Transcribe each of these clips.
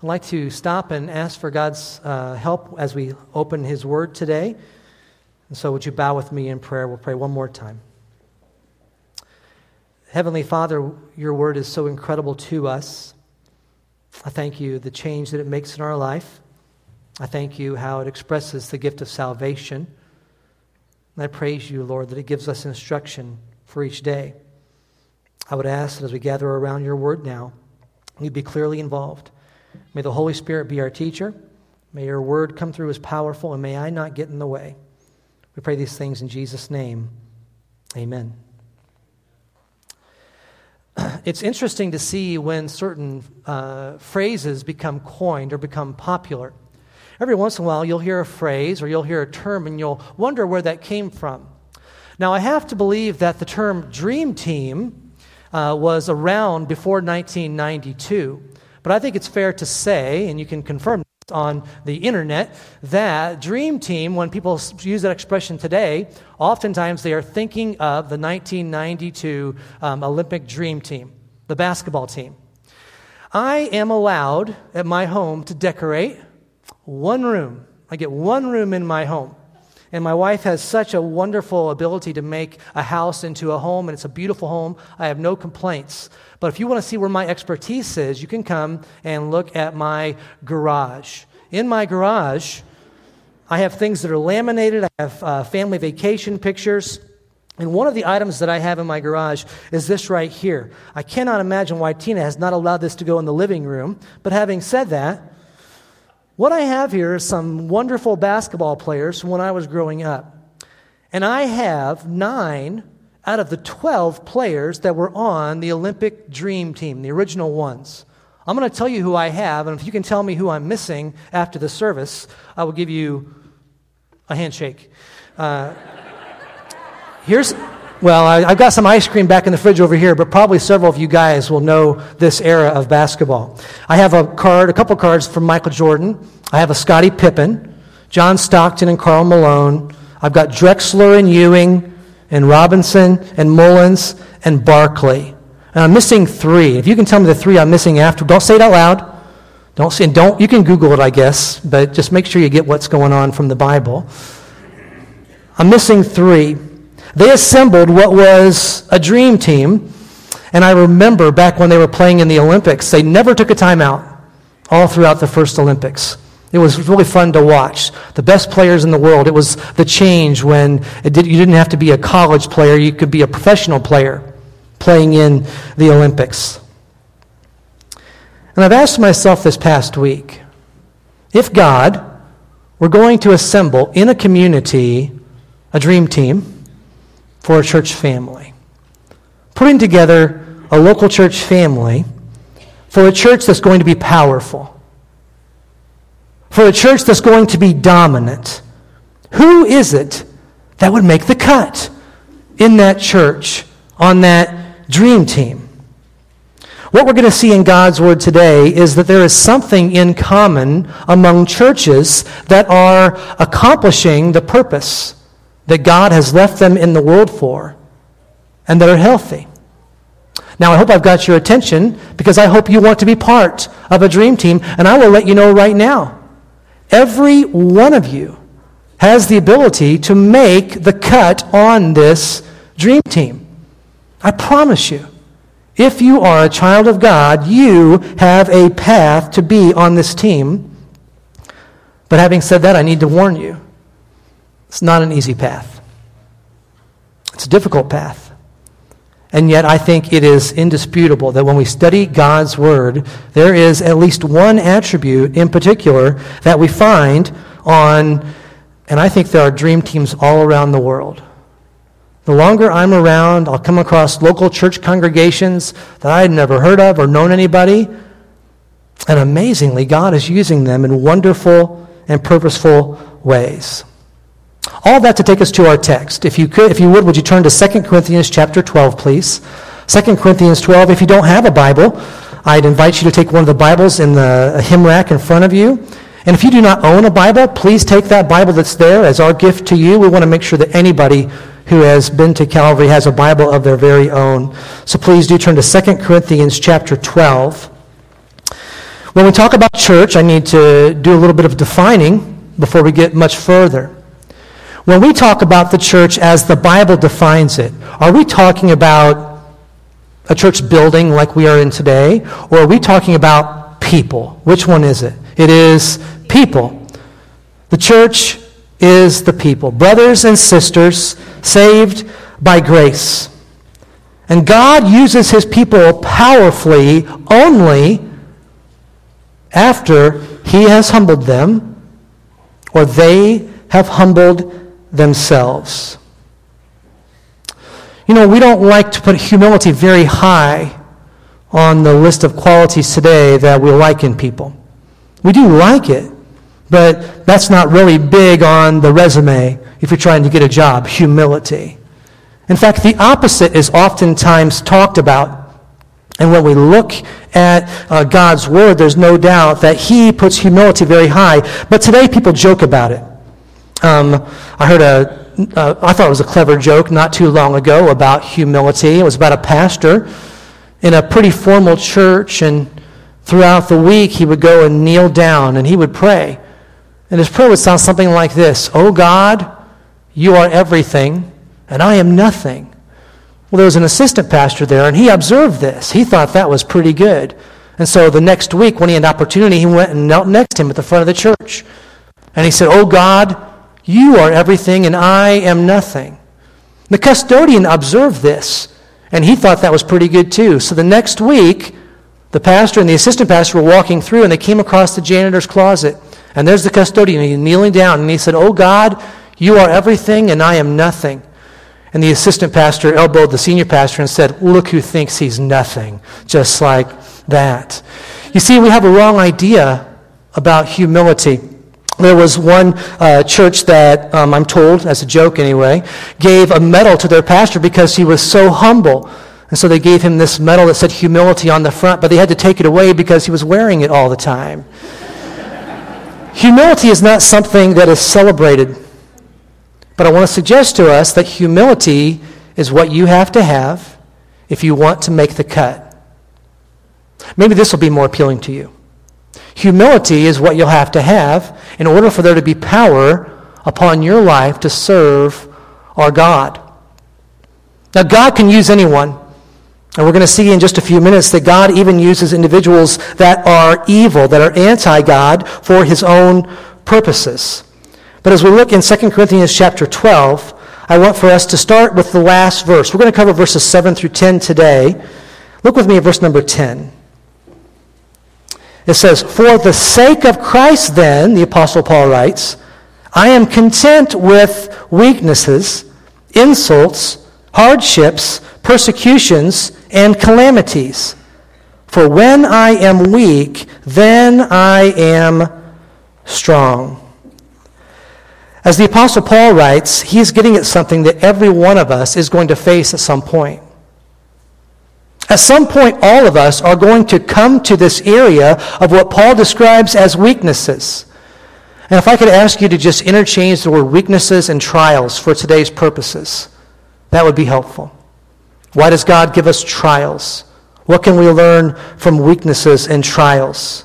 I'd like to stop and ask for God's uh, help as we open His Word today. And so, would you bow with me in prayer? We'll pray one more time. Heavenly Father, your Word is so incredible to us. I thank you the change that it makes in our life. I thank you how it expresses the gift of salvation. And I praise you, Lord, that it gives us instruction for each day. I would ask that as we gather around your word now, we be clearly involved. May the Holy Spirit be our teacher. May your word come through as powerful, and may I not get in the way. We pray these things in Jesus' name. Amen. It's interesting to see when certain uh, phrases become coined or become popular. Every once in a while, you'll hear a phrase or you'll hear a term and you'll wonder where that came from. Now, I have to believe that the term dream team uh, was around before 1992. But I think it's fair to say, and you can confirm this on the internet, that dream team, when people use that expression today, oftentimes they are thinking of the 1992 um, Olympic dream team, the basketball team. I am allowed at my home to decorate one room. I get one room in my home. And my wife has such a wonderful ability to make a house into a home, and it's a beautiful home. I have no complaints. But if you want to see where my expertise is, you can come and look at my garage. In my garage, I have things that are laminated, I have uh, family vacation pictures. And one of the items that I have in my garage is this right here. I cannot imagine why Tina has not allowed this to go in the living room. But having said that, what I have here is some wonderful basketball players from when I was growing up. And I have nine out of the 12 players that were on the Olympic Dream Team, the original ones. I'm going to tell you who I have, and if you can tell me who I'm missing after the service, I will give you a handshake. Uh, here's, well, I, have got some ice cream back in the fridge over here, but probably several of you guys will know this era of basketball. I have a card, a couple cards from Michael Jordan. I have a Scottie Pippen, John Stockton and Karl Malone. I've got Drexler and Ewing and Robinson and Mullins and Barkley. And I'm missing three. If you can tell me the three I'm missing after, don't say it out loud. Don't say, don't, you can Google it, I guess, but just make sure you get what's going on from the Bible. I'm missing three. They assembled what was a dream team. And I remember back when they were playing in the Olympics, they never took a timeout all throughout the first Olympics. It was really fun to watch. The best players in the world. It was the change when did, you didn't have to be a college player, you could be a professional player playing in the Olympics. And I've asked myself this past week if God were going to assemble in a community a dream team, for a church family. Putting together a local church family for a church that's going to be powerful, for a church that's going to be dominant. Who is it that would make the cut in that church on that dream team? What we're going to see in God's Word today is that there is something in common among churches that are accomplishing the purpose that God has left them in the world for and that are healthy. Now, I hope I've got your attention because I hope you want to be part of a dream team, and I will let you know right now. Every one of you has the ability to make the cut on this dream team. I promise you. If you are a child of God, you have a path to be on this team. But having said that, I need to warn you it's not an easy path, it's a difficult path. And yet, I think it is indisputable that when we study God's Word, there is at least one attribute in particular that we find on, and I think there are dream teams all around the world. The longer I'm around, I'll come across local church congregations that I had never heard of or known anybody. And amazingly, God is using them in wonderful and purposeful ways. All that to take us to our text. If you could, if you would, would you turn to 2 Corinthians chapter 12, please? 2 Corinthians 12. If you don't have a Bible, I'd invite you to take one of the Bibles in the hymn rack in front of you. And if you do not own a Bible, please take that Bible that's there as our gift to you. We want to make sure that anybody who has been to Calvary has a Bible of their very own. So please do turn to 2 Corinthians chapter 12. When we talk about church, I need to do a little bit of defining before we get much further. When we talk about the church as the Bible defines it, are we talking about a church building like we are in today, or are we talking about people? Which one is it? It is people. The church is the people, brothers and sisters saved by grace. And God uses his people powerfully only after he has humbled them or they have humbled themselves. You know, we don't like to put humility very high on the list of qualities today that we like in people. We do like it, but that's not really big on the resume if you're trying to get a job humility. In fact, the opposite is oftentimes talked about. And when we look at uh, God's Word, there's no doubt that He puts humility very high. But today people joke about it. Um, I heard a, uh, I thought it was a clever joke not too long ago about humility. It was about a pastor in a pretty formal church, and throughout the week he would go and kneel down and he would pray. And his prayer would sound something like this Oh God, you are everything, and I am nothing. Well, there was an assistant pastor there, and he observed this. He thought that was pretty good. And so the next week, when he had an opportunity, he went and knelt next to him at the front of the church. And he said, Oh God, you are everything, and I am nothing. The custodian observed this, and he thought that was pretty good too. So the next week, the pastor and the assistant pastor were walking through, and they came across the janitor's closet. And there's the custodian, he's kneeling down, and he said, Oh God, you are everything, and I am nothing. And the assistant pastor elbowed the senior pastor and said, Look who thinks he's nothing, just like that. You see, we have a wrong idea about humility. There was one uh, church that, um, I'm told, as a joke anyway, gave a medal to their pastor because he was so humble. And so they gave him this medal that said humility on the front, but they had to take it away because he was wearing it all the time. humility is not something that is celebrated. But I want to suggest to us that humility is what you have to have if you want to make the cut. Maybe this will be more appealing to you. Humility is what you'll have to have in order for there to be power upon your life to serve our God. Now, God can use anyone. And we're going to see in just a few minutes that God even uses individuals that are evil, that are anti God, for his own purposes. But as we look in 2 Corinthians chapter 12, I want for us to start with the last verse. We're going to cover verses 7 through 10 today. Look with me at verse number 10. It says, For the sake of Christ, then, the Apostle Paul writes, I am content with weaknesses, insults, hardships, persecutions, and calamities. For when I am weak, then I am strong. As the Apostle Paul writes, he's getting at something that every one of us is going to face at some point. At some point, all of us are going to come to this area of what Paul describes as weaknesses. And if I could ask you to just interchange the word weaknesses and trials for today's purposes, that would be helpful. Why does God give us trials? What can we learn from weaknesses and trials?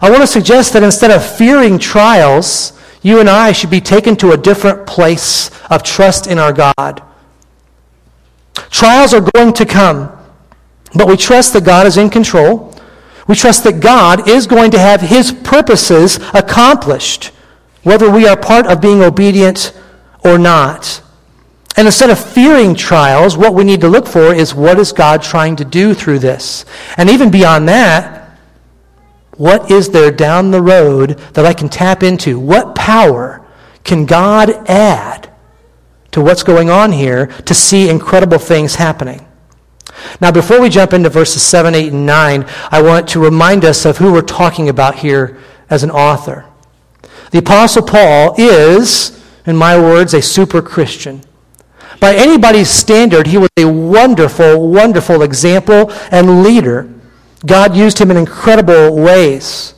I want to suggest that instead of fearing trials, you and I should be taken to a different place of trust in our God. Trials are going to come, but we trust that God is in control. We trust that God is going to have his purposes accomplished, whether we are part of being obedient or not. And instead of fearing trials, what we need to look for is what is God trying to do through this? And even beyond that, what is there down the road that I can tap into? What power can God add to what's going on here to see incredible things happening? Now, before we jump into verses 7, 8, and 9, I want to remind us of who we're talking about here as an author. The Apostle Paul is, in my words, a super Christian. By anybody's standard, he was a wonderful, wonderful example and leader God used him in incredible ways.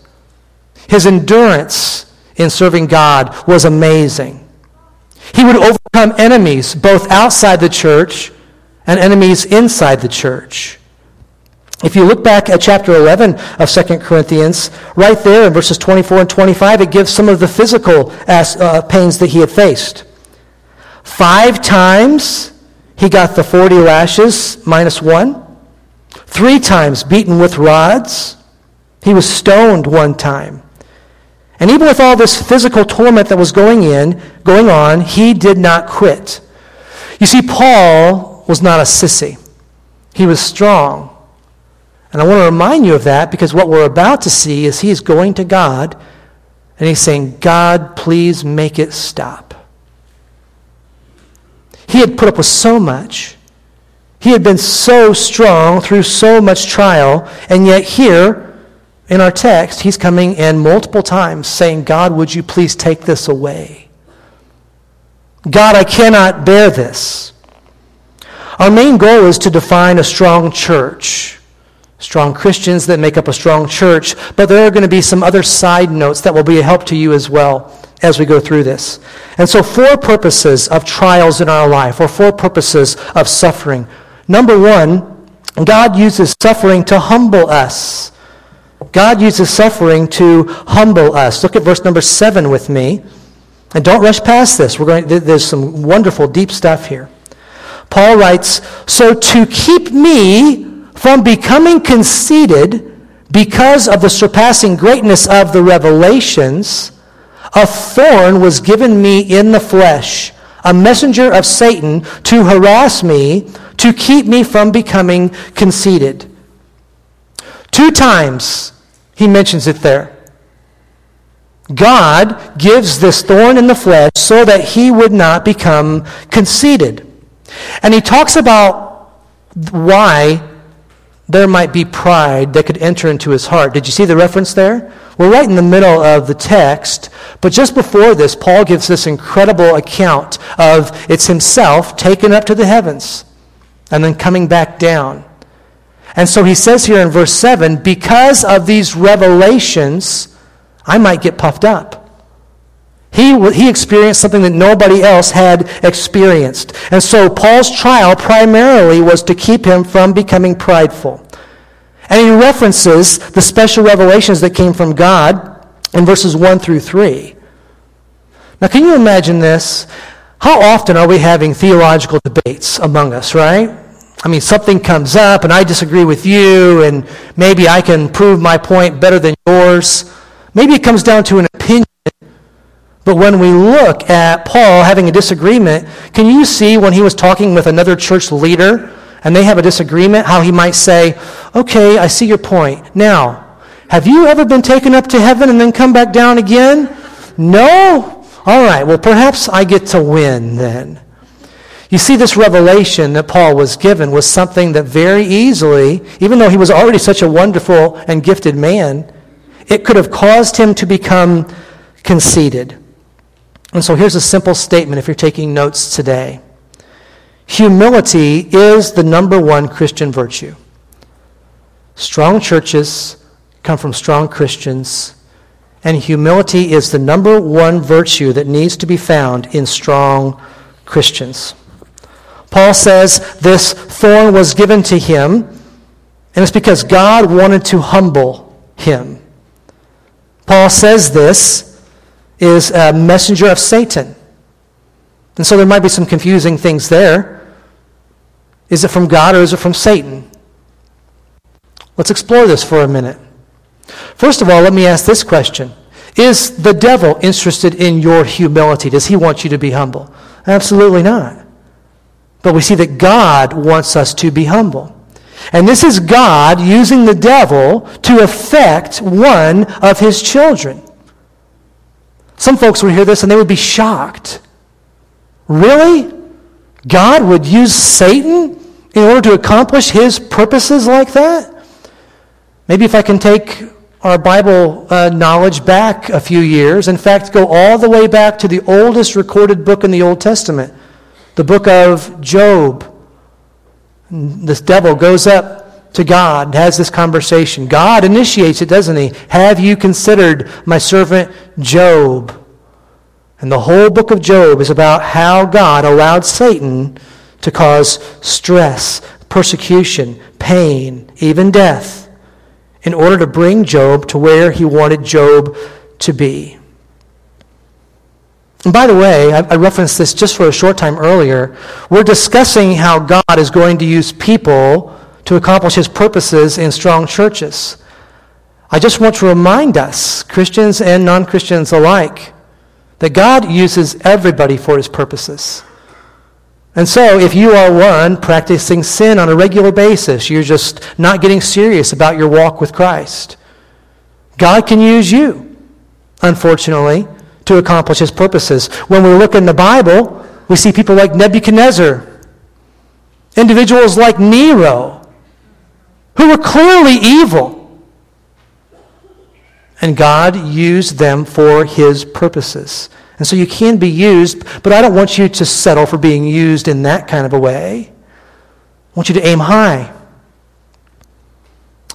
His endurance in serving God was amazing. He would overcome enemies both outside the church and enemies inside the church. If you look back at chapter 11 of 2 Corinthians, right there in verses 24 and 25, it gives some of the physical uh, pains that he had faced. Five times he got the 40 lashes minus one. Three times beaten with rods. He was stoned one time. And even with all this physical torment that was going in, going on, he did not quit. You see, Paul was not a sissy. He was strong. And I want to remind you of that because what we're about to see is he is going to God and he's saying, God, please make it stop. He had put up with so much. He had been so strong through so much trial, and yet here in our text, he's coming in multiple times saying, God, would you please take this away? God, I cannot bear this. Our main goal is to define a strong church strong Christians that make up a strong church, but there are going to be some other side notes that will be a help to you as well as we go through this. And so, four purposes of trials in our life, or four purposes of suffering. Number one, God uses suffering to humble us. God uses suffering to humble us. Look at verse number seven with me. And don't rush past this. We're going, there's some wonderful, deep stuff here. Paul writes, So to keep me from becoming conceited because of the surpassing greatness of the revelations, a thorn was given me in the flesh, a messenger of Satan to harass me, to keep me from becoming conceited. Two times he mentions it there. God gives this thorn in the flesh so that he would not become conceited. And he talks about why there might be pride that could enter into his heart. Did you see the reference there? We're right in the middle of the text, but just before this, Paul gives this incredible account of it's himself taken up to the heavens and then coming back down. And so he says here in verse 7 because of these revelations, I might get puffed up. He, he experienced something that nobody else had experienced. And so Paul's trial primarily was to keep him from becoming prideful. And he references the special revelations that came from God in verses 1 through 3. Now, can you imagine this? How often are we having theological debates among us, right? I mean, something comes up and I disagree with you, and maybe I can prove my point better than yours. Maybe it comes down to an opinion but when we look at Paul having a disagreement, can you see when he was talking with another church leader and they have a disagreement, how he might say, Okay, I see your point. Now, have you ever been taken up to heaven and then come back down again? No? All right, well, perhaps I get to win then. You see, this revelation that Paul was given was something that very easily, even though he was already such a wonderful and gifted man, it could have caused him to become conceited. And so here's a simple statement if you're taking notes today humility is the number one Christian virtue. Strong churches come from strong Christians, and humility is the number one virtue that needs to be found in strong Christians. Paul says this thorn was given to him, and it's because God wanted to humble him. Paul says this is a messenger of Satan. And so there might be some confusing things there. Is it from God or is it from Satan? Let's explore this for a minute. First of all, let me ask this question Is the devil interested in your humility? Does he want you to be humble? Absolutely not. But we see that God wants us to be humble. And this is God using the devil to affect one of his children. Some folks would hear this and they would be shocked. Really? God would use Satan in order to accomplish his purposes like that? Maybe if I can take our Bible uh, knowledge back a few years, in fact, go all the way back to the oldest recorded book in the Old Testament, the book of Job. This devil goes up to God, has this conversation. God initiates it, doesn't he? Have you considered my servant Job? And the whole book of Job is about how God allowed Satan to cause stress, persecution, pain, even death, in order to bring Job to where he wanted Job to be. And by the way, I, I referenced this just for a short time earlier. We're discussing how God is going to use people to accomplish his purposes in strong churches. I just want to remind us, Christians and non Christians alike, that God uses everybody for his purposes. And so, if you are one practicing sin on a regular basis, you're just not getting serious about your walk with Christ, God can use you, unfortunately, to accomplish his purposes. When we look in the Bible, we see people like Nebuchadnezzar, individuals like Nero, who were clearly evil. And God used them for his purposes. And so you can be used, but I don't want you to settle for being used in that kind of a way. I want you to aim high.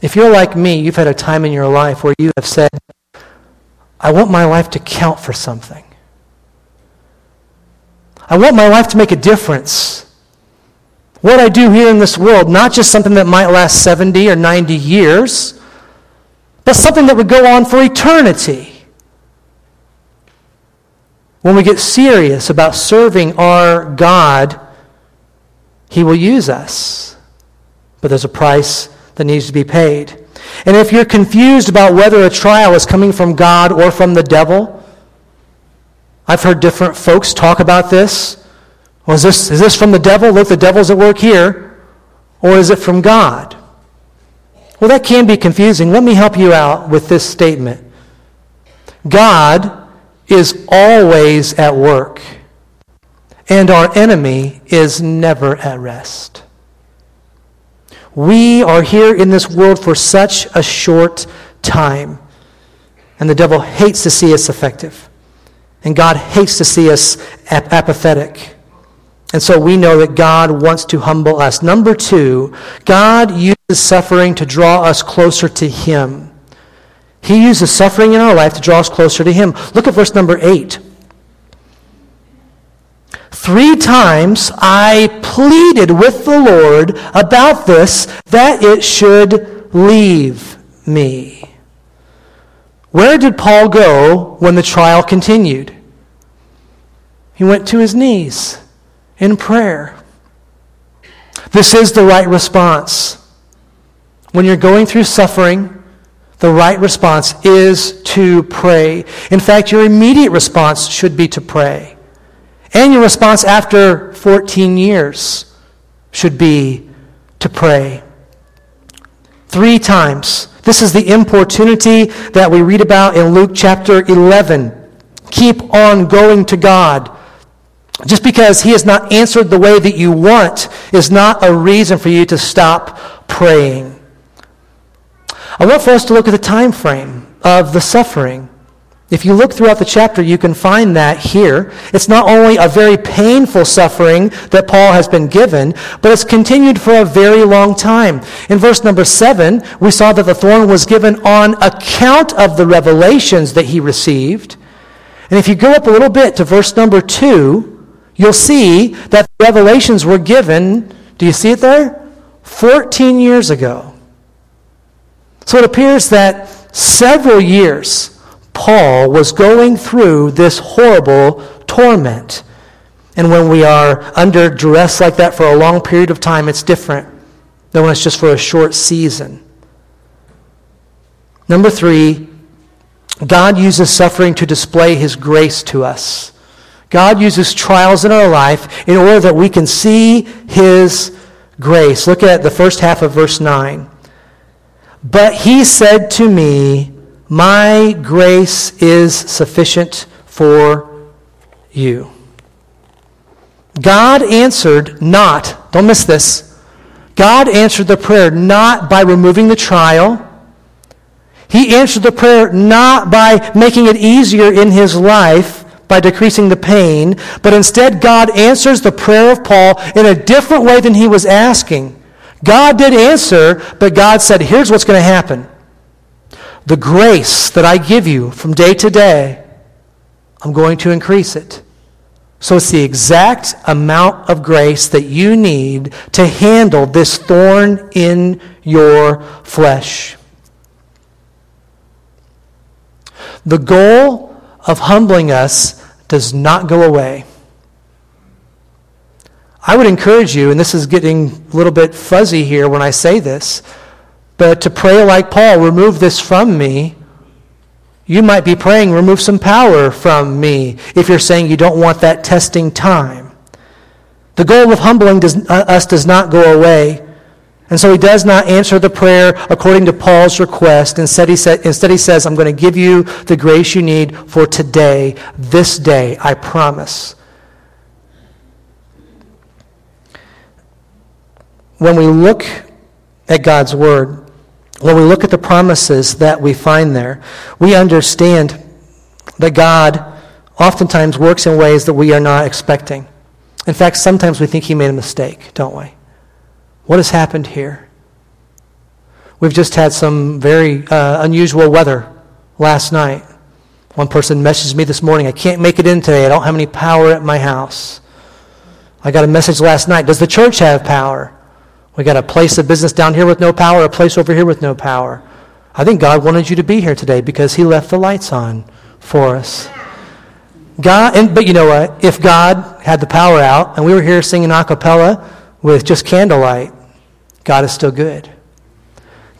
If you're like me, you've had a time in your life where you have said, I want my life to count for something. I want my life to make a difference. What I do here in this world, not just something that might last 70 or 90 years, but something that would go on for eternity. When we get serious about serving our God, He will use us. But there's a price that needs to be paid. And if you're confused about whether a trial is coming from God or from the devil, I've heard different folks talk about this. Well, is this, is this from the devil? Look, the devil's at work here. Or is it from God? Well, that can be confusing. Let me help you out with this statement God is always at work, and our enemy is never at rest. We are here in this world for such a short time. And the devil hates to see us effective. And God hates to see us ap- apathetic. And so we know that God wants to humble us. Number two, God uses suffering to draw us closer to Him. He uses suffering in our life to draw us closer to Him. Look at verse number eight. Three times I pleaded with the Lord about this, that it should leave me. Where did Paul go when the trial continued? He went to his knees in prayer. This is the right response. When you're going through suffering, the right response is to pray. In fact, your immediate response should be to pray. And your response after 14 years should be to pray. Three times. This is the importunity that we read about in Luke chapter 11. Keep on going to God. Just because He has not answered the way that you want is not a reason for you to stop praying. I want for us to look at the time frame of the suffering. If you look throughout the chapter, you can find that here. It's not only a very painful suffering that Paul has been given, but it's continued for a very long time. In verse number seven, we saw that the thorn was given on account of the revelations that he received. And if you go up a little bit to verse number two, you'll see that the revelations were given, do you see it there? 14 years ago. So it appears that several years Paul was going through this horrible torment. And when we are under duress like that for a long period of time, it's different than when it's just for a short season. Number three, God uses suffering to display his grace to us. God uses trials in our life in order that we can see his grace. Look at the first half of verse 9. But he said to me, my grace is sufficient for you. God answered not, don't miss this. God answered the prayer not by removing the trial. He answered the prayer not by making it easier in his life by decreasing the pain, but instead God answers the prayer of Paul in a different way than he was asking. God did answer, but God said, here's what's going to happen the grace that I give you from day to day, I'm going to increase it So it's the exact amount of grace that you need to handle this thorn in your flesh. The goal of humbling us does not go away. I would encourage you, and this is getting a little bit fuzzy here when I say this, but to pray like Paul, remove this from me you might be praying, remove some power from me if you're saying you don't want that testing time. The goal of humbling does, uh, us does not go away. And so he does not answer the prayer according to Paul's request. Instead he, sa- instead, he says, I'm going to give you the grace you need for today, this day, I promise. When we look at God's word, when we look at the promises that we find there, we understand that God oftentimes works in ways that we are not expecting. In fact, sometimes we think he made a mistake, don't we? What has happened here? We've just had some very uh, unusual weather last night. One person messaged me this morning, I can't make it in today. I don't have any power at my house. I got a message last night. Does the church have power? We got a place of business down here with no power, a place over here with no power. I think God wanted you to be here today because He left the lights on for us. God, and, but you know what? If God had the power out and we were here singing a cappella with just candlelight, God is still good.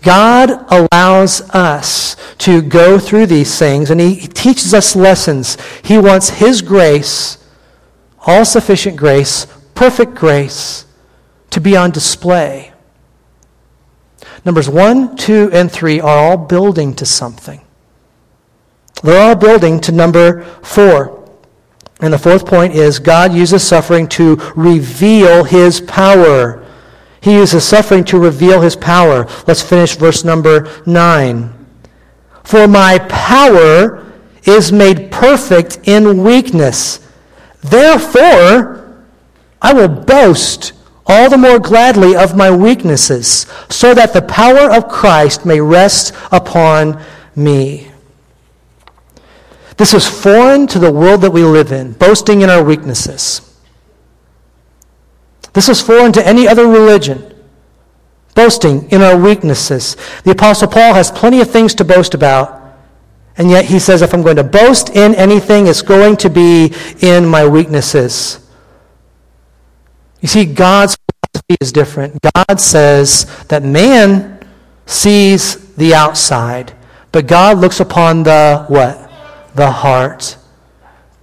God allows us to go through these things and He teaches us lessons. He wants His grace, all sufficient grace, perfect grace, to be on display. Numbers 1, 2, and 3 are all building to something. They're all building to number 4. And the fourth point is God uses suffering to reveal his power. He uses suffering to reveal his power. Let's finish verse number 9. For my power is made perfect in weakness. Therefore, I will boast all the more gladly of my weaknesses, so that the power of Christ may rest upon me. This is foreign to the world that we live in, boasting in our weaknesses. This is foreign to any other religion, boasting in our weaknesses. The Apostle Paul has plenty of things to boast about, and yet he says, if I'm going to boast in anything, it's going to be in my weaknesses. You see, God's philosophy is different. God says that man sees the outside, but God looks upon the what? The heart.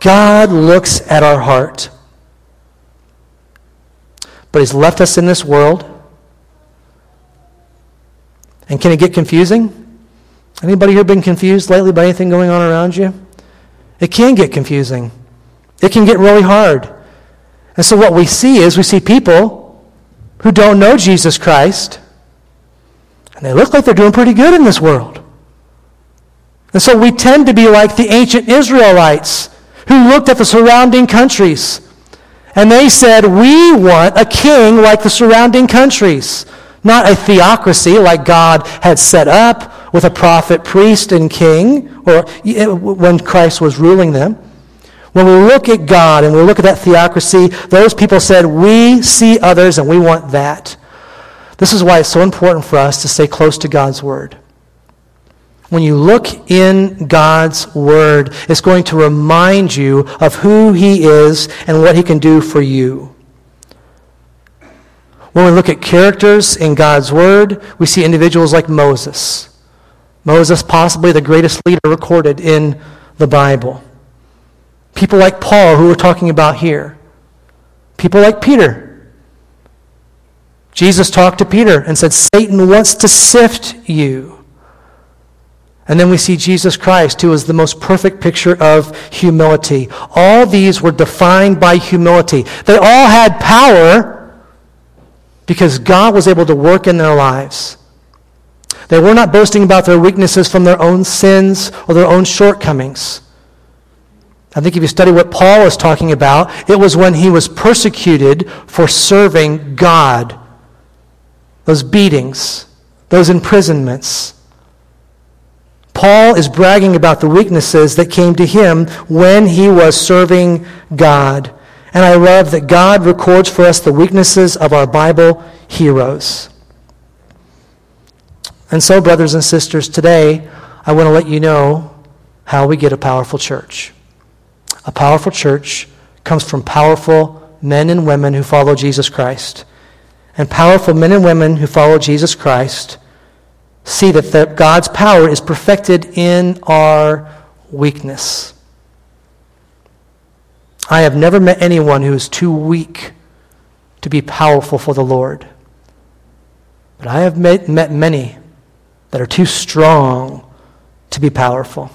God looks at our heart. But he's left us in this world. And can it get confusing? Anybody here been confused lately by anything going on around you? It can get confusing. It can get really hard. And so what we see is we see people who don't know Jesus Christ, and they look like they're doing pretty good in this world. And so we tend to be like the ancient Israelites who looked at the surrounding countries and they said, We want a king like the surrounding countries, not a theocracy like God had set up with a prophet, priest, and king, or uh, when Christ was ruling them. When we look at God and we look at that theocracy, those people said, We see others and we want that. This is why it's so important for us to stay close to God's Word. When you look in God's Word, it's going to remind you of who He is and what He can do for you. When we look at characters in God's Word, we see individuals like Moses. Moses, possibly the greatest leader recorded in the Bible. People like Paul, who we're talking about here. People like Peter. Jesus talked to Peter and said, Satan wants to sift you. And then we see Jesus Christ, who is the most perfect picture of humility. All these were defined by humility. They all had power because God was able to work in their lives. They were not boasting about their weaknesses from their own sins or their own shortcomings. I think if you study what Paul is talking about, it was when he was persecuted for serving God. Those beatings, those imprisonments. Paul is bragging about the weaknesses that came to him when he was serving God. And I love that God records for us the weaknesses of our Bible heroes. And so, brothers and sisters, today I want to let you know how we get a powerful church. A powerful church comes from powerful men and women who follow Jesus Christ. And powerful men and women who follow Jesus Christ see that the, God's power is perfected in our weakness. I have never met anyone who is too weak to be powerful for the Lord. But I have met, met many that are too strong to be powerful.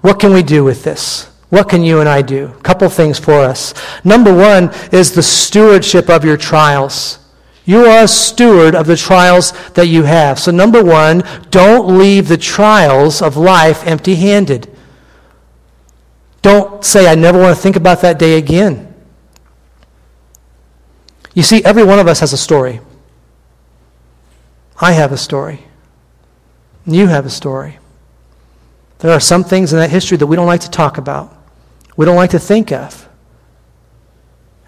What can we do with this? What can you and I do? A couple things for us. Number one is the stewardship of your trials. You are a steward of the trials that you have. So, number one, don't leave the trials of life empty handed. Don't say, I never want to think about that day again. You see, every one of us has a story. I have a story. You have a story. There are some things in that history that we don't like to talk about, we don't like to think of.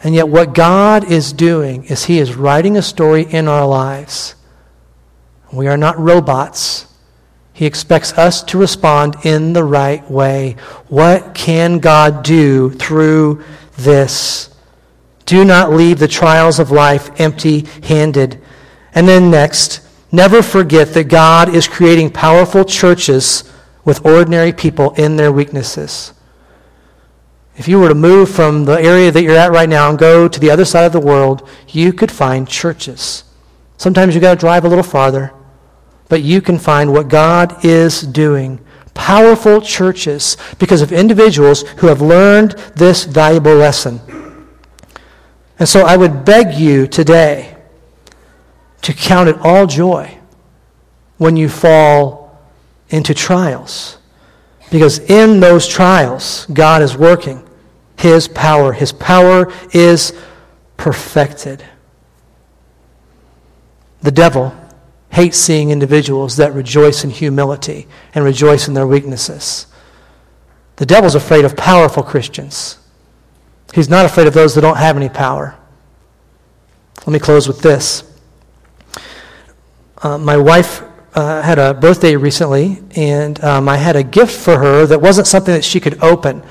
And yet, what God is doing is He is writing a story in our lives. We are not robots. He expects us to respond in the right way. What can God do through this? Do not leave the trials of life empty handed. And then, next, never forget that God is creating powerful churches with ordinary people in their weaknesses. If you were to move from the area that you're at right now and go to the other side of the world, you could find churches. Sometimes you've got to drive a little farther, but you can find what God is doing. Powerful churches because of individuals who have learned this valuable lesson. And so I would beg you today to count it all joy when you fall into trials. Because in those trials, God is working his power. His power is perfected. The devil hates seeing individuals that rejoice in humility and rejoice in their weaknesses. The devil's afraid of powerful Christians. He's not afraid of those that don't have any power. Let me close with this. Uh, my wife uh, had a birthday recently, and um, I had a gift for her that wasn't something that she could open.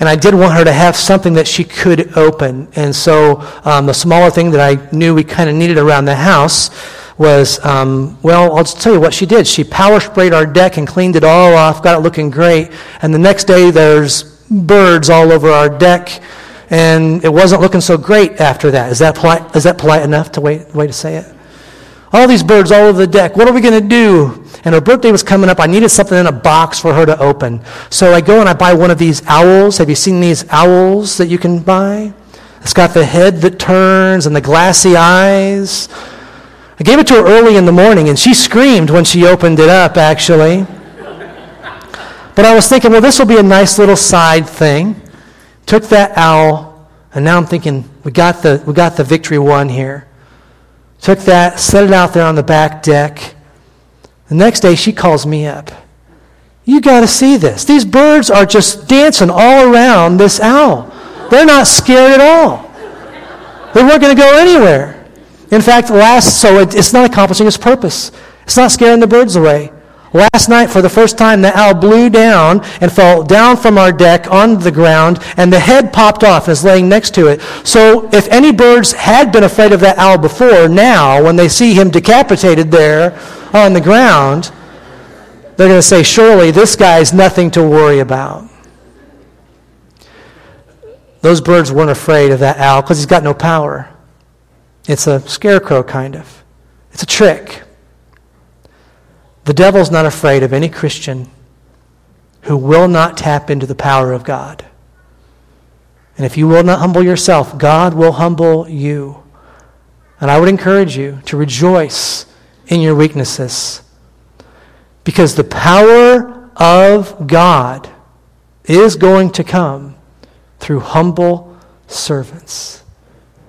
And I did want her to have something that she could open. And so um, the smaller thing that I knew we kind of needed around the house was, um, well, I'll just tell you what she did. She power sprayed our deck and cleaned it all off, got it looking great. And the next day, there's birds all over our deck. And it wasn't looking so great after that. Is that polite, is that polite enough to wait, way to say it? All these birds all over the deck. What are we going to do? And her birthday was coming up. I needed something in a box for her to open. So I go and I buy one of these owls. Have you seen these owls that you can buy? It's got the head that turns and the glassy eyes. I gave it to her early in the morning, and she screamed when she opened it up, actually. But I was thinking, well, this will be a nice little side thing. Took that owl, and now I'm thinking, we got the, we got the victory one here. Took that, set it out there on the back deck. The next day, she calls me up. You got to see this. These birds are just dancing all around this owl. They're not scared at all. They weren't going to go anywhere. In fact, last, so it, it's not accomplishing its purpose. It's not scaring the birds away. Last night, for the first time, the owl blew down and fell down from our deck on the ground, and the head popped off and is laying next to it. So, if any birds had been afraid of that owl before, now, when they see him decapitated there on the ground, they're going to say, Surely this guy's nothing to worry about. Those birds weren't afraid of that owl because he's got no power. It's a scarecrow, kind of. It's a trick. The devil's not afraid of any Christian who will not tap into the power of God. And if you will not humble yourself, God will humble you. And I would encourage you to rejoice in your weaknesses. Because the power of God is going to come through humble servants.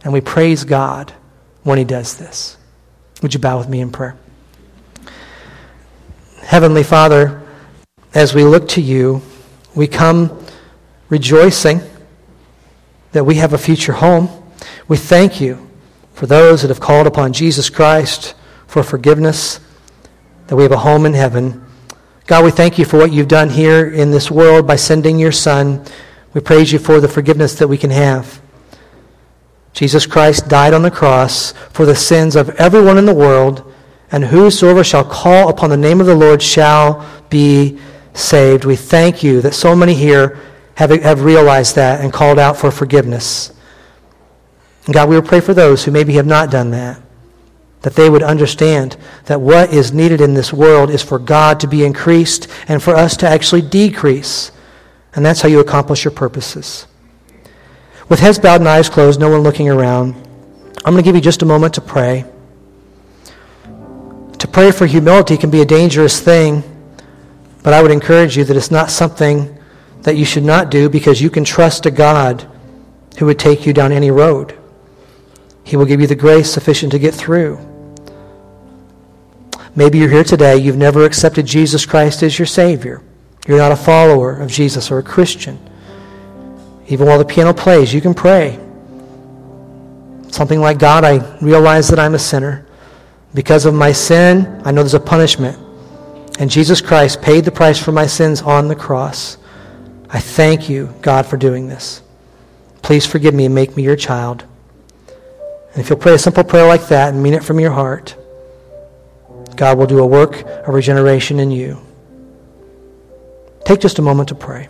And we praise God when He does this. Would you bow with me in prayer? Heavenly Father, as we look to you, we come rejoicing that we have a future home. We thank you for those that have called upon Jesus Christ for forgiveness, that we have a home in heaven. God, we thank you for what you've done here in this world by sending your Son. We praise you for the forgiveness that we can have. Jesus Christ died on the cross for the sins of everyone in the world, and whosoever shall call upon the name of the Lord shall be saved. We thank you that so many here have, have realized that and called out for forgiveness. And God, we will pray for those who maybe have not done that, that they would understand that what is needed in this world is for God to be increased and for us to actually decrease. And that's how you accomplish your purposes. With heads bowed and eyes closed, no one looking around, I'm going to give you just a moment to pray. Pray for humility can be a dangerous thing, but I would encourage you that it's not something that you should not do because you can trust a God who would take you down any road. He will give you the grace sufficient to get through. Maybe you're here today, you've never accepted Jesus Christ as your Savior. You're not a follower of Jesus or a Christian. Even while the piano plays, you can pray. Something like God, I realize that I'm a sinner. Because of my sin, I know there's a punishment. And Jesus Christ paid the price for my sins on the cross. I thank you, God, for doing this. Please forgive me and make me your child. And if you'll pray a simple prayer like that and mean it from your heart, God will do a work of regeneration in you. Take just a moment to pray.